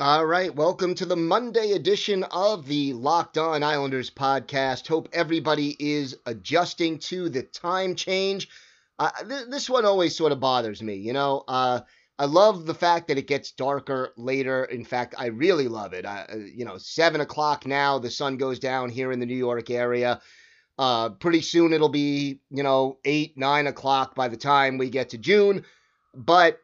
All right, welcome to the Monday edition of the Locked On Islanders podcast. Hope everybody is adjusting to the time change. Uh, th- this one always sort of bothers me, you know. Uh, I love the fact that it gets darker later. In fact, I really love it. Uh, you know, seven o'clock now, the sun goes down here in the New York area. Uh, pretty soon it'll be, you know, eight, nine o'clock by the time we get to June. But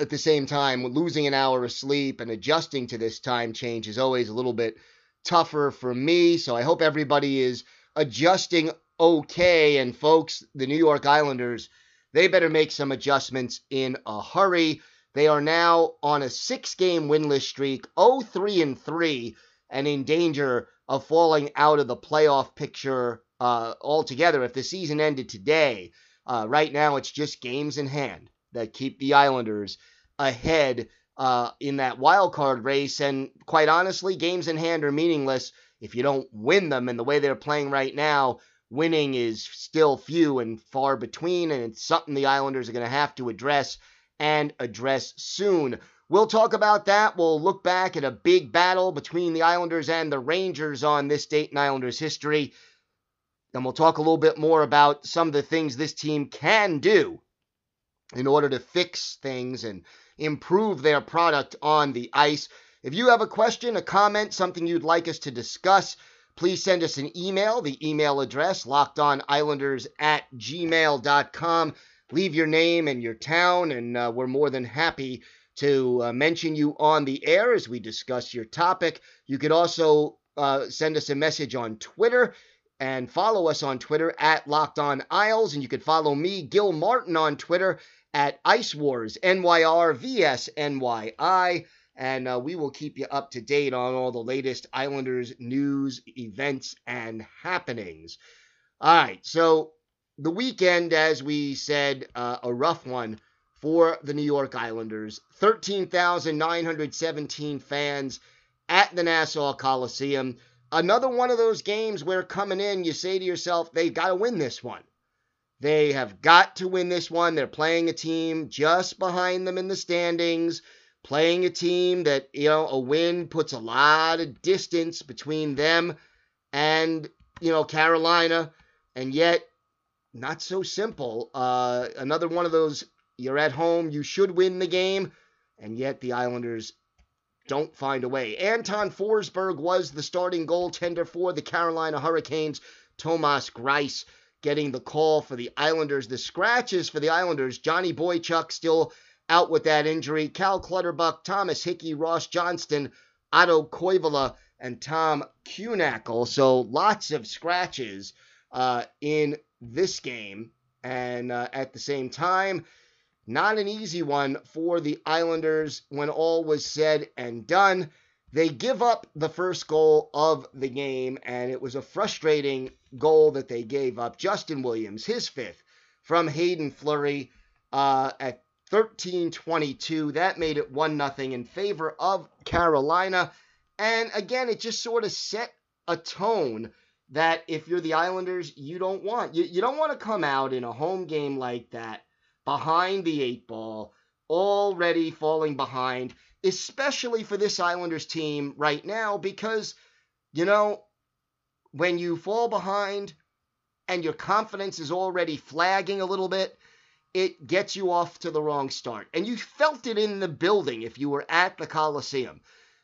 at the same time, losing an hour of sleep and adjusting to this time change is always a little bit tougher for me. So I hope everybody is adjusting okay. And folks, the New York Islanders, they better make some adjustments in a hurry. They are now on a six game winless streak, 0 3 and 3, and in danger of falling out of the playoff picture uh, altogether if the season ended today. Uh, right now, it's just games in hand that keep the Islanders ahead uh, in that wild card race. And quite honestly, games in hand are meaningless if you don't win them. And the way they're playing right now, winning is still few and far between. And it's something the Islanders are going to have to address and address soon. We'll talk about that. We'll look back at a big battle between the Islanders and the Rangers on this date in Islanders history. And we'll talk a little bit more about some of the things this team can do in order to fix things and improve their product on the ice. If you have a question, a comment, something you'd like us to discuss, please send us an email. The email address, lockedonislanders at gmail.com. Leave your name and your town, and uh, we're more than happy to uh, mention you on the air as we discuss your topic. You could also uh, send us a message on Twitter and follow us on Twitter at Locked On Isles, and you could follow me, Gil Martin, on Twitter at Ice Wars NYRVSNYI. And uh, we will keep you up to date on all the latest Islanders news, events, and happenings. All right, so the weekend, as we said, uh, a rough one for the New York Islanders. 13,917 fans at the Nassau Coliseum. Another one of those games where coming in, you say to yourself, they've got to win this one. They have got to win this one. They're playing a team just behind them in the standings, playing a team that, you know, a win puts a lot of distance between them and, you know, Carolina. And yet, not so simple. Uh, another one of those, you're at home, you should win the game, and yet the Islanders don't find a way. Anton Forsberg was the starting goaltender for the Carolina Hurricanes. Thomas Greiss getting the call for the Islanders. The scratches for the Islanders, Johnny Boychuk still out with that injury. Cal Clutterbuck, Thomas Hickey, Ross Johnston, Otto Koivula, and Tom Kuhnhackl. So lots of scratches uh, in this game. And uh, at the same time, not an easy one for the Islanders when all was said and done. They give up the first goal of the game, and it was a frustrating goal that they gave up. Justin Williams, his fifth from Haydn Fleury uh, at 13-22. That made it one nothing in favor of Carolina. And again, it just sort of set a tone that if you're the Islanders, you don't want. You, you don't want to come out in a home game like that behind the eight ball, already falling behind especially for this Islanders team right now, because, you know, when you fall behind and your confidence is already flagging a little bit, it gets you off to the wrong start. And you felt it in the building if you were at the Coliseum.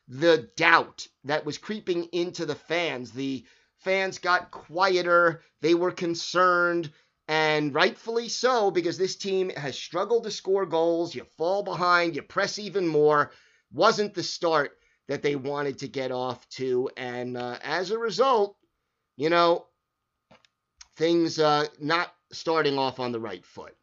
The doubt that was creeping into the fans, the fans got quieter, they were concerned, and rightfully so because this team has struggled to score goals. You fall behind, you press even more. Wasn't the start that they wanted to get off to. And uh, as a result, you know, things uh, not starting off on the right foot.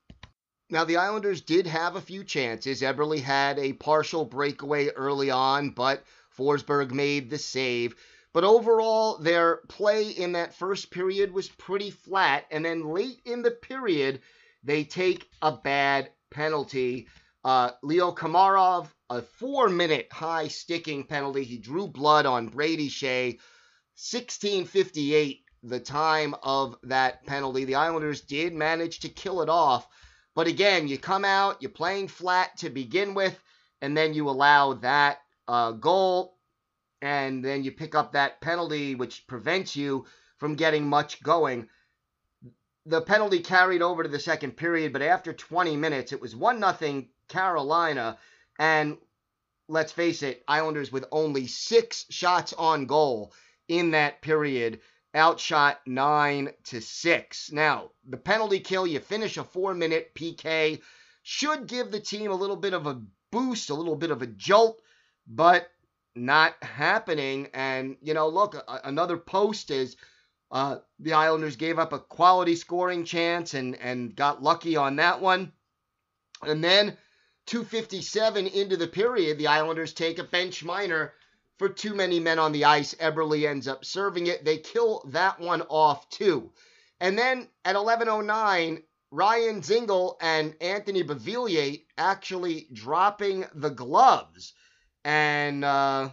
Now, the Islanders did have a few chances. Eberle had a partial breakaway early on, but Forsberg made the save. But overall, their play in that first period was pretty flat. And then late in the period, they take a bad penalty. Uh, Leo Komarov, a four minute high sticking penalty. He drew blood on Brady Skjei. 1658, the time of that penalty. The Islanders did manage to kill it off. But again, you come out, you're playing flat to begin with, and then you allow that uh, goal and then you pick up that penalty, which prevents you from getting much going. The penalty carried over to the second period, but after 20 minutes, it was 1 0 Carolina. And let's face it, Islanders with only six shots on goal in that period outshot 9 to 6. Now, the penalty kill, you finish a four minute PK, should give the team a little bit of a boost, a little bit of a jolt, but not happening. And, you know, look, a, another post is uh, the Islanders gave up a quality scoring chance and, and got lucky on that one. And then 257 into the period, the Islanders take a bench minor for too many men on the ice. Eberle ends up serving it. They kill that one off too. And then at 11:09, Ryan Dzingel and Anthony Beauvillier actually dropping the gloves and, uh,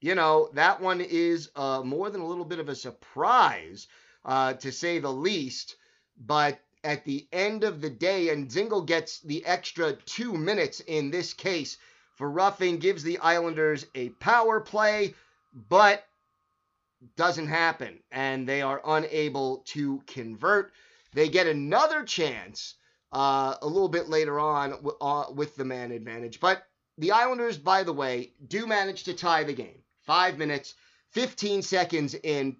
you know, that one is uh, more than a little bit of a surprise, uh, to say the least. But at the end of the day, and Dzingel gets the extra two minutes in this case for roughing, gives the Islanders a power play, but doesn't happen. And they are unable to convert. They get another chance uh, a little bit later on uh, with the man advantage. But the Islanders, by the way, do manage to tie the game. Five minutes, 15 seconds in.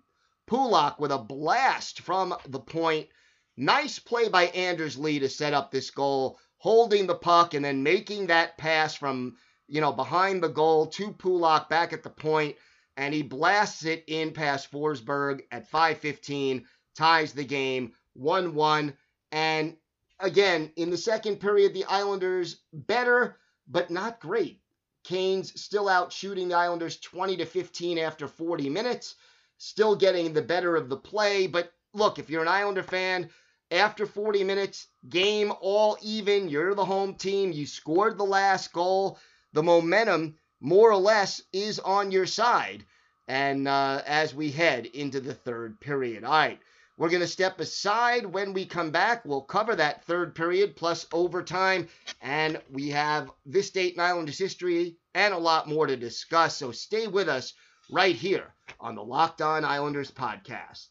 Pulock with a blast from the point. Nice play by Anders Lee to set up this goal, holding the puck and then making that pass from, you know, behind the goal to Pulock back at the point, and he blasts it in past Forsberg at 5:15, ties the game 1-1. And again, in the second period, the Islanders better, but not great. Canes still out shooting the Islanders 20 to 15 after 40 minutes, still getting the better of the play. But look, if you're an Islander fan, after 40 minutes, game all even, you're the home team, you scored the last goal, the momentum more or less is on your side. And uh, as we head into the third period, all right. We're going to step aside when we come back. We'll cover that third period plus overtime, and we have this date in Islanders history and a lot more to discuss. So stay with us right here on the Locked On Islanders podcast.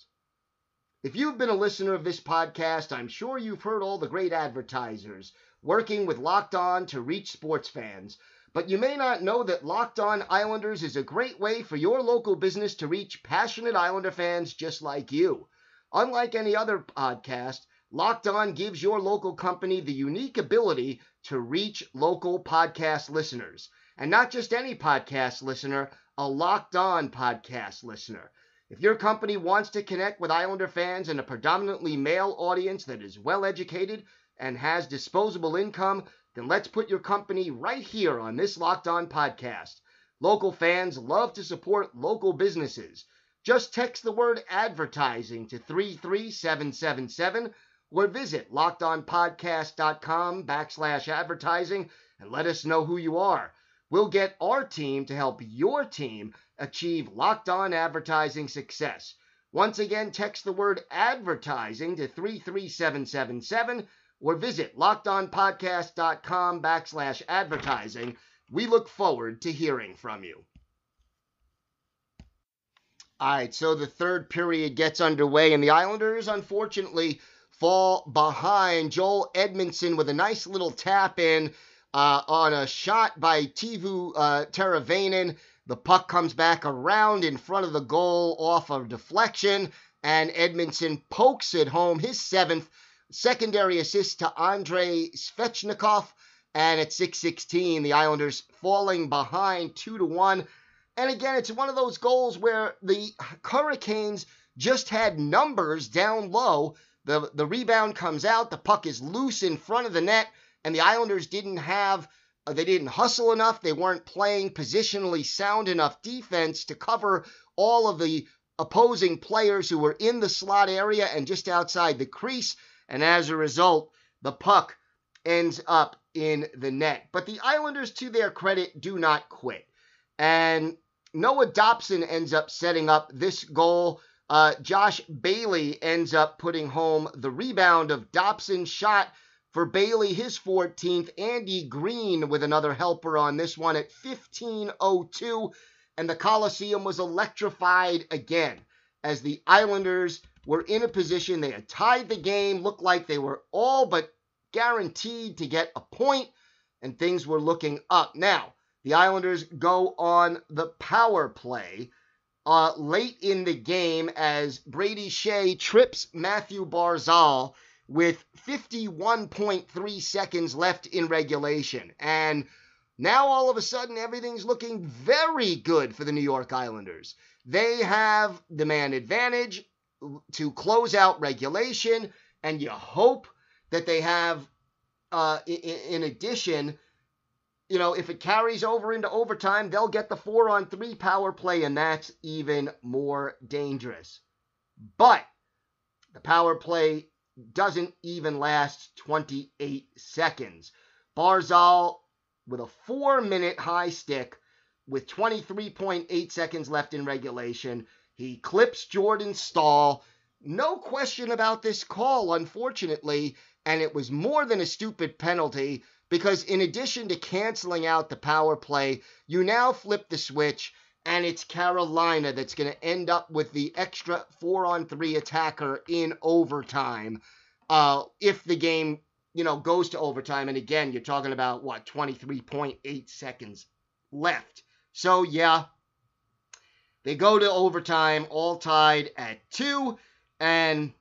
If you've been a listener of this podcast, I'm sure you've heard all the great advertisers working with Locked On to reach sports fans. But you may not know that Locked On Islanders is a great way for your local business to reach passionate Islander fans just like you. Unlike any other podcast, Locked On gives your local company the unique ability to reach local podcast listeners. And not just any podcast listener, a Locked On podcast listener. If your company wants to connect with Islander fans and a predominantly male audience that is well educated and has disposable income, then let's put your company right here on this Locked On podcast. Local fans love to support local businesses. Just text the word advertising to 33777 or visit lockedonpodcast.com backslash advertising and let us know who you are. We'll get our team to help your team achieve locked on advertising success. Once again, text the word advertising to 33777 or visit lockedonpodcast.com backslash advertising. We look forward to hearing from you. All right, so the third period gets underway, and the Islanders, unfortunately, fall behind. Joel Edmundson with a nice little tap in uh, on a shot by Teuvo uh, Teravainen. The puck comes back around in front of the goal off of deflection, and Edmundson pokes it home, his seventh secondary assist to Andrei Svechnikov. And at 6:16, the Islanders falling behind two to one. And again, it's one of those goals where the Hurricanes just had numbers down low. The the rebound comes out, the puck is loose in front of the net, and the Islanders didn't have uh, they didn't hustle enough, they weren't playing positionally sound enough defense to cover all of the opposing players who were in the slot area and just outside the crease, and as a result, the puck ends up in the net. But the Islanders, to their credit, do not quit. And Noah Dobson ends up setting up this goal. Uh, Josh Bailey ends up putting home the rebound of Dobson's shot for Bailey, his 14th. Andy Greene with another helper on this one at 15:02, and the Coliseum was electrified again as the Islanders were in a position they had tied the game, looked like they were all but guaranteed to get a point, and things were looking up. Now, the Islanders go on the power play uh, late in the game as Brady Skjei trips Matthew Barzal with 51.3 seconds left in regulation. And now all of a sudden everything's looking very good for the New York Islanders. They have the man advantage to close out regulation, and you hope that they have, uh, in, in addition, you know, if it carries over into overtime, they'll get the four on three power play, and that's even more dangerous. But the power play doesn't even last 28 seconds. Barzal with a four minute high stick with 23.8 seconds left in regulation. He clips Jordan Staal. No question about this call, unfortunately, and it was more than a stupid penalty because in addition to canceling out the power play, you now flip the switch and it's Carolina that's going to end up with the extra four on three attacker in overtime. Uh, if the game, you know, goes to overtime, and again, you're talking about what 23.8 seconds left. So yeah, they go to overtime, all tied at two, and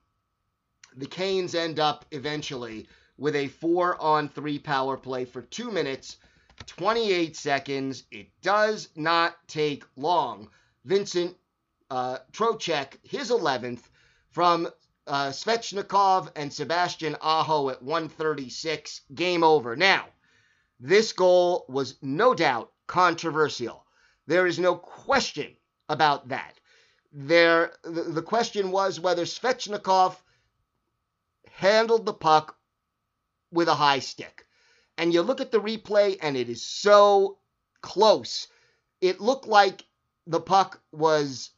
the Canes end up eventually with a four on three power play for two minutes, 28 seconds. It does not take long. Vincent uh, Trocheck, his 11th, from uh, Svechnikov and Sebastian Aho at 136. Game over. Now, this goal was no doubt controversial. There is no question about that. There, the, the question was whether Svechnikov handled the puck with a high stick. And you look at the replay, and it is so close. It looked like the puck was,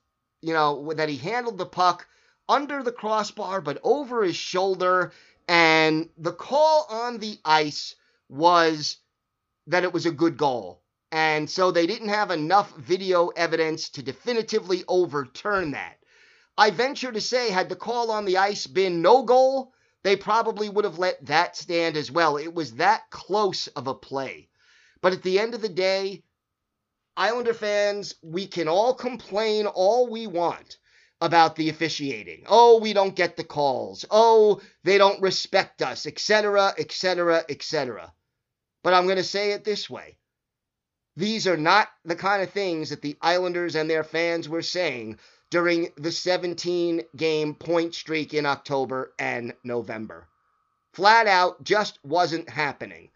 you know, that he handled the puck under the crossbar, but over his shoulder. And the call on the ice was that it was a good goal. And so they didn't have enough video evidence to definitively overturn that. I venture to say, had the call on the ice been no goal, they probably would have let that stand as well. It was that close of a play. But at the end of the day, Islander fans, we can all complain all we want about the officiating. Oh, we don't get the calls. Oh, they don't respect us, etc., etc., etc. But I'm going to say it this way. These are not the kind of things that the Islanders and their fans were saying during the 17 game point streak in October and November. Flat out just wasn't happening.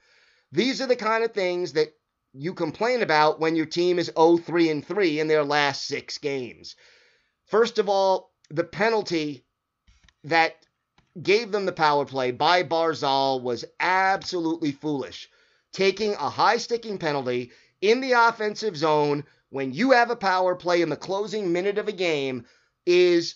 These are the kind of things that you complain about when your team is 0-3 and 3 in their last 6 games. First of all, the penalty that gave them the power play by Barzal was absolutely foolish. Taking a high sticking penalty in the offensive zone when you have a power play in the closing minute of a game is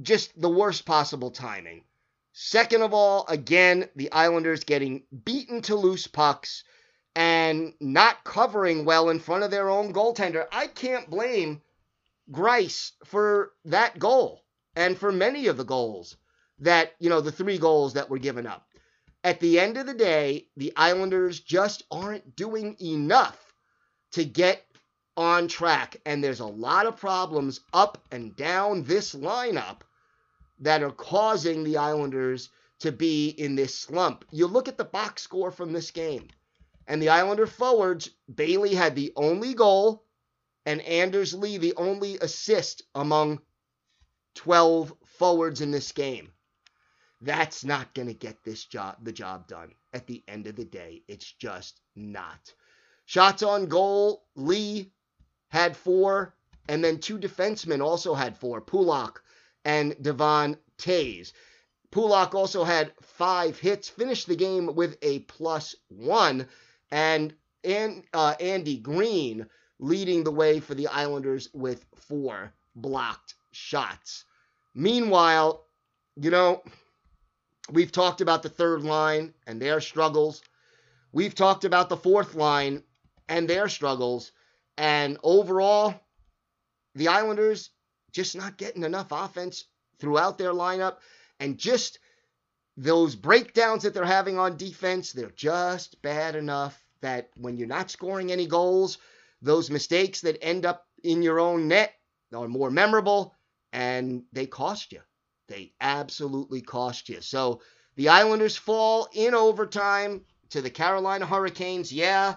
just the worst possible timing. Second of all, again, the Islanders getting beaten to loose pucks and not covering well in front of their own goaltender. I can't blame Greiss for that goal and for many of the goals that, you know, the three goals that were given up. At the end of the day, the Islanders just aren't doing enough to get on track. And there's a lot of problems up and down this lineup that are causing the Islanders to be in this slump. You look at the box score from this game, and the Islander forwards, Bailey had the only goal, and Anders Lee the only assist among 12 forwards in this game. That's not going to get this job the job done. At the end of the day, it's just not. Shots on goal, Lee had four, and then two defensemen also had four, Pulock and Devon Toews. Pulock also had five hits, finished the game with a plus one, and, and uh, Andy Greene leading the way for the Islanders with four blocked shots. Meanwhile, you know, we've talked about the third line and their struggles. We've talked about the fourth line and their struggles. And overall, the Islanders just not getting enough offense throughout their lineup. And just those breakdowns that they're having on defense, they're just bad enough that when you're not scoring any goals, those mistakes that end up in your own net are more memorable and they cost you. They absolutely cost you. So the Islanders fall in overtime to the Carolina Hurricanes. Yeah,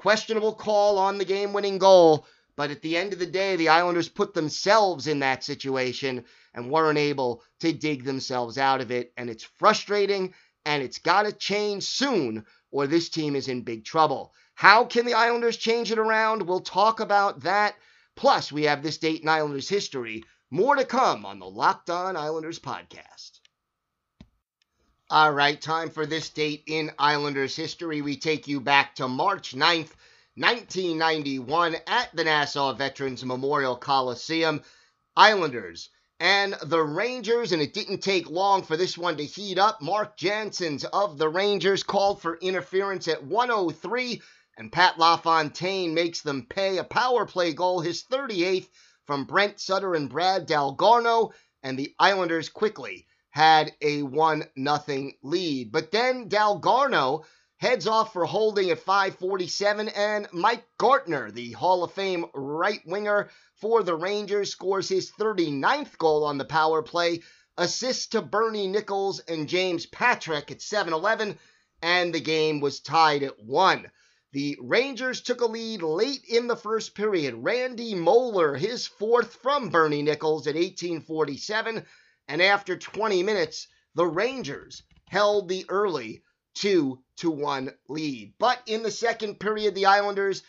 questionable call on the game winning goal. But at the end of the day, the Islanders put themselves in that situation and weren't able to dig themselves out of it. And it's frustrating and it's got to change soon or this team is in big trouble. How can the Islanders change it around? We'll talk about that. Plus, we have this date in Islanders history. More to come on the Locked On Islanders podcast. All right, time for this date in Islanders history. We take you back to March 9th, 1991, at the Nassau Veterans Memorial Coliseum. Islanders and the Rangers, and it didn't take long for this one to heat up. Mark Janssens of the Rangers called for interference at 103, and Pat LaFontaine makes them pay a power play goal, his 38th from Brent Sutter and Brad Dalgarno, and the Islanders quickly had a 1 0 lead. But then Dalgarno heads off for holding at 547, and Mike Gartner, the Hall of Fame right winger for the Rangers, scores his 39th goal on the power play, assists to Bernie Nicholls and James Patrick at 7 11, and the game was tied at 1. The Rangers took a lead late in the first period. Randy Moller, his fourth from Bernie Nicholls at 1847, and after 20 minutes, the Rangers held the early 2 to 1 lead. But in the second period, the Islanders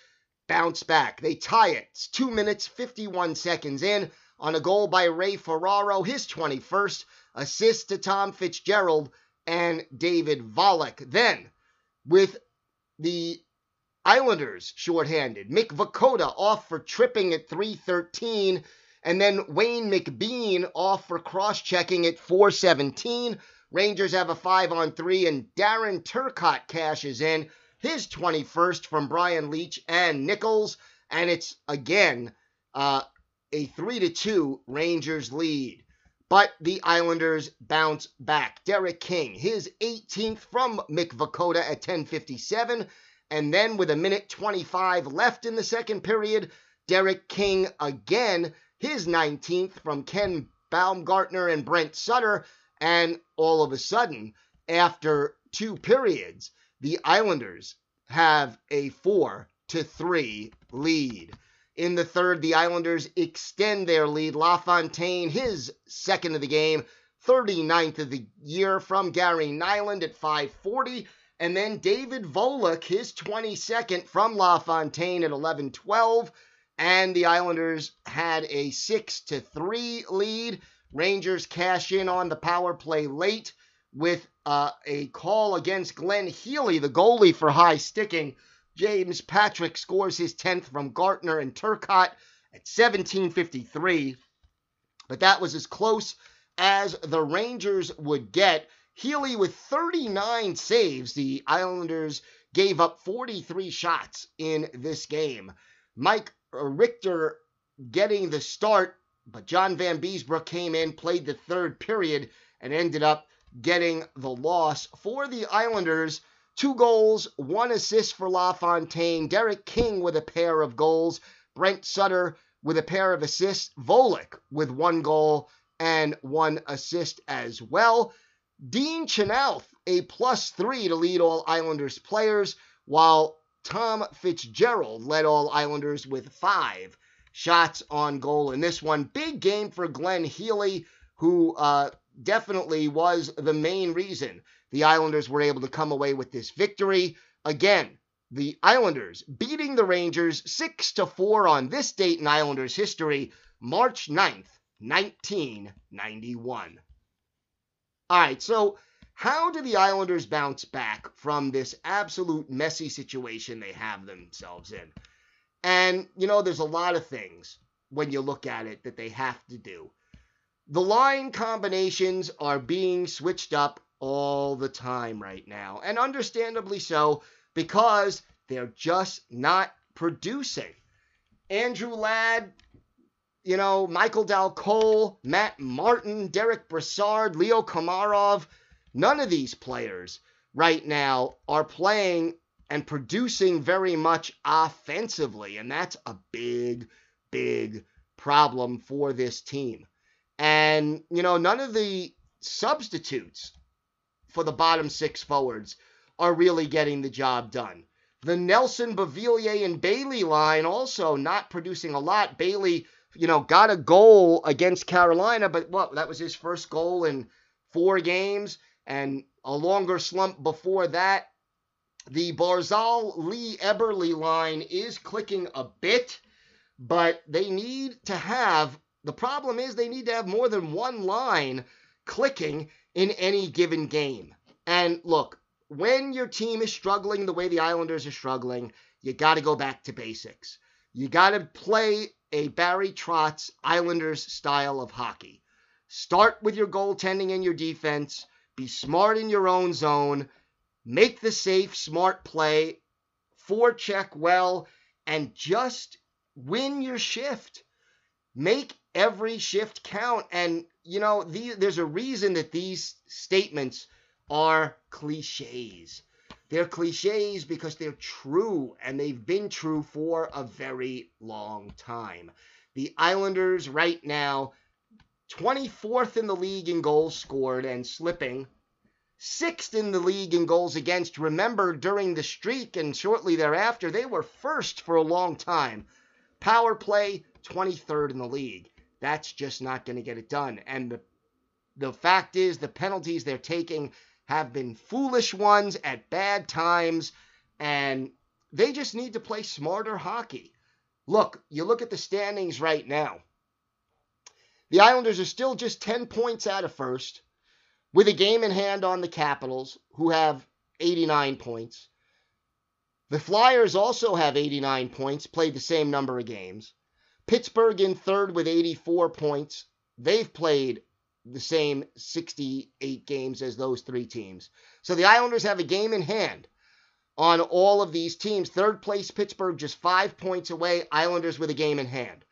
bounce back. They tie it. It's 2 minutes 51 seconds in on a goal by Ray Ferraro, his 21st, assist to Tom Fitzgerald and David Volek. Then, with the Islanders shorthanded, Mick Vukota off for tripping at 313 and then Wayne McBean off for cross checking at 417. Rangers have a 5 on 3, and Darren Turcotte cashes in his 21st from Brian Leetch and Nicholls. And it's again uh, a 3 to 2 Rangers lead. But the Islanders bounce back. Derek King, his 18th from Mick Vukota at 1057. And then with a minute 25 left in the second period, Derek King again his 19th from Ken Baumgartner and Brent Sutter. And all of a sudden, after two periods, the Islanders have a 4 to 3 lead. In the third, the Islanders extend their lead. LaFontaine, his second of the game, 39th of the year from Gary Nylund at 540. And then David Volek, his 22nd from LaFontaine at 1112 and the Islanders had a 6 to 3 lead. Rangers cash in on the power play late with uh, a call against Glenn Healy, the goalie for high sticking. James Patrick scores his 10th from Gartner and Turcotte at 17:53. But that was as close as the Rangers would get. Healy with 39 saves. The Islanders gave up 43 shots in this game. Mike Uh, Richter getting the start, but John Vanbiesbrouck came in, played the third period, and ended up getting the loss for the Islanders. Two goals, one assist for LaFontaine. Derek King with a pair of goals. Brent Sutter with a pair of assists. Volek with one goal and one assist as well. Dean Chenoweth, a plus three to lead all Islanders players, while Tom Fitzgerald led all Islanders with five shots on goal in this one. Big game for Glenn Healy, who uh, definitely was the main reason the Islanders were able to come away with this victory. Again, the Islanders beating the Rangers 6 to 4 on this date in Islanders history, March 9th, 1991. All right, so how do the Islanders bounce back from this absolute messy situation they have themselves in? And, you know, there's a lot of things when you look at it that they have to do. The line combinations are being switched up all the time right now, and understandably so, because they're just not producing. Andrew Ladd, you know, Michael Dal Colle, Matt Martin, Derek Brassard, Leo Komarov, none of these players right now are playing and producing very much offensively. And that's a big, big problem for this team. And, you know, none of the substitutes for the bottom six forwards are really getting the job done. The Nelson, Beauvillier, and Bailey line also not producing a lot. Bailey, you know, got a goal against Carolina, but what? That was his first goal in four games and a longer slump before that. The Barzal Lee Eberle line is clicking a bit, but they need to have the problem is they need to have more than one line clicking in any given game. And look, when your team is struggling the way the Islanders are struggling, you got to go back to basics. You got to play a Barry Trotz Islanders style of hockey. Start with your goaltending and your defense. Be smart in your own zone. Make the safe, smart play. Forecheck well. And just win your shift. Make every shift count. And, you know, the, there's a reason that these statements are cliches. They're cliches because they're true and they've been true for a very long time. The Islanders, right now, 24th in the league in goals scored and slipping, sixth in the league in goals against. Remember, during the streak and shortly thereafter, they were first for a long time. Power play, 23rd in the league. That's just not going to get it done. And the, the fact is, the penalties they're taking have been foolish ones at bad times, and they just need to play smarter hockey. Look, you look at the standings right now. The Islanders are still just 10 points out of first, with a game in hand on the Capitals, who have 89 points. The Flyers also have 89 points, played the same number of games. Pittsburgh in third with 84 points. They've played the same 68 games as those three teams. So the Islanders have a game in hand on all of these teams. Third place, Pittsburgh, just five points away. Islanders with a game in hand.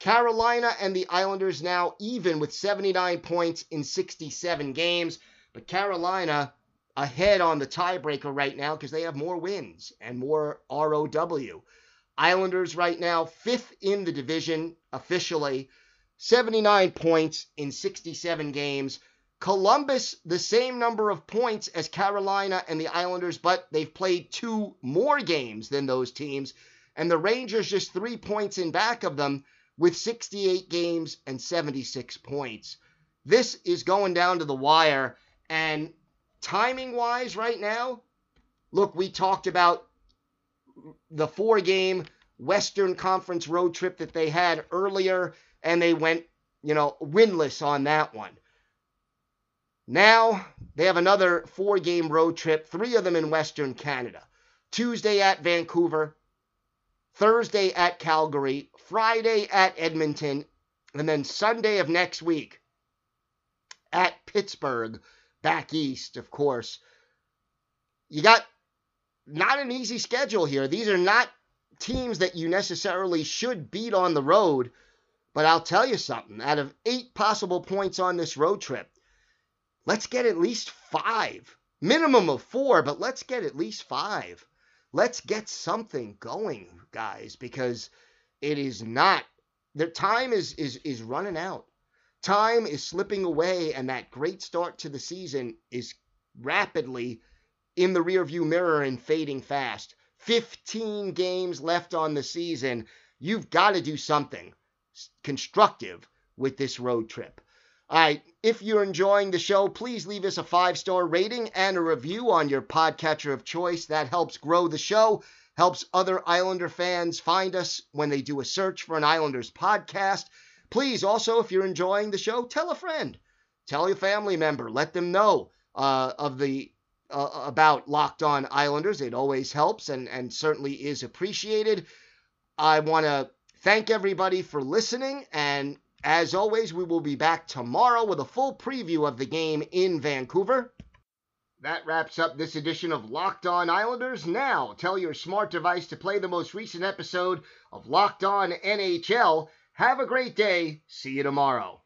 Carolina and the Islanders now even with 79 points in 67 games. But Carolina ahead on the tiebreaker right now because they have more wins and more ROW. Islanders right now, fifth in the division officially, 79 points in 67 games. Columbus, the same number of points as Carolina and the Islanders, but they've played two more games than those teams. And the Rangers just three points in back of them with 68 games and 76 points. This is going down to the wire. And timing wise, right now, look, we talked about the four game Western Conference road trip that they had earlier, and they went, you know, winless on that one. Now they have another four game road trip, three of them in Western Canada. Tuesday at Vancouver, Thursday at Calgary, Friday at Edmonton, and then Sunday of next week at Pittsburgh, back east, of course. You got not an easy schedule here. These are not teams that you necessarily should beat on the road. But I'll tell you something out of eight possible points on this road trip, let's get at least five. Minimum of four, but let's get at least five. Let's get something going, guys, because it is not the time is is is running out. Time is slipping away, and that great start to the season is rapidly in the rearview mirror and fading fast. 15 games left on the season. You've got to do something constructive with this road trip. All right, if you're enjoying the show, please leave us a five star rating and a review on your podcatcher of choice. That helps grow the show, helps other Islander fans find us when they do a search for an Islanders podcast. Please also, if you're enjoying the show, tell a friend, tell your family member, let them know uh, of the uh, about Locked On Islanders. It always helps and, and certainly is appreciated. I want to thank everybody for listening. And as always, we will be back tomorrow with a full preview of the game in Vancouver. That wraps up this edition of Locked On Islanders. Now, tell your smart device to play the most recent episode of Locked On NHL. Have a great day. See you tomorrow.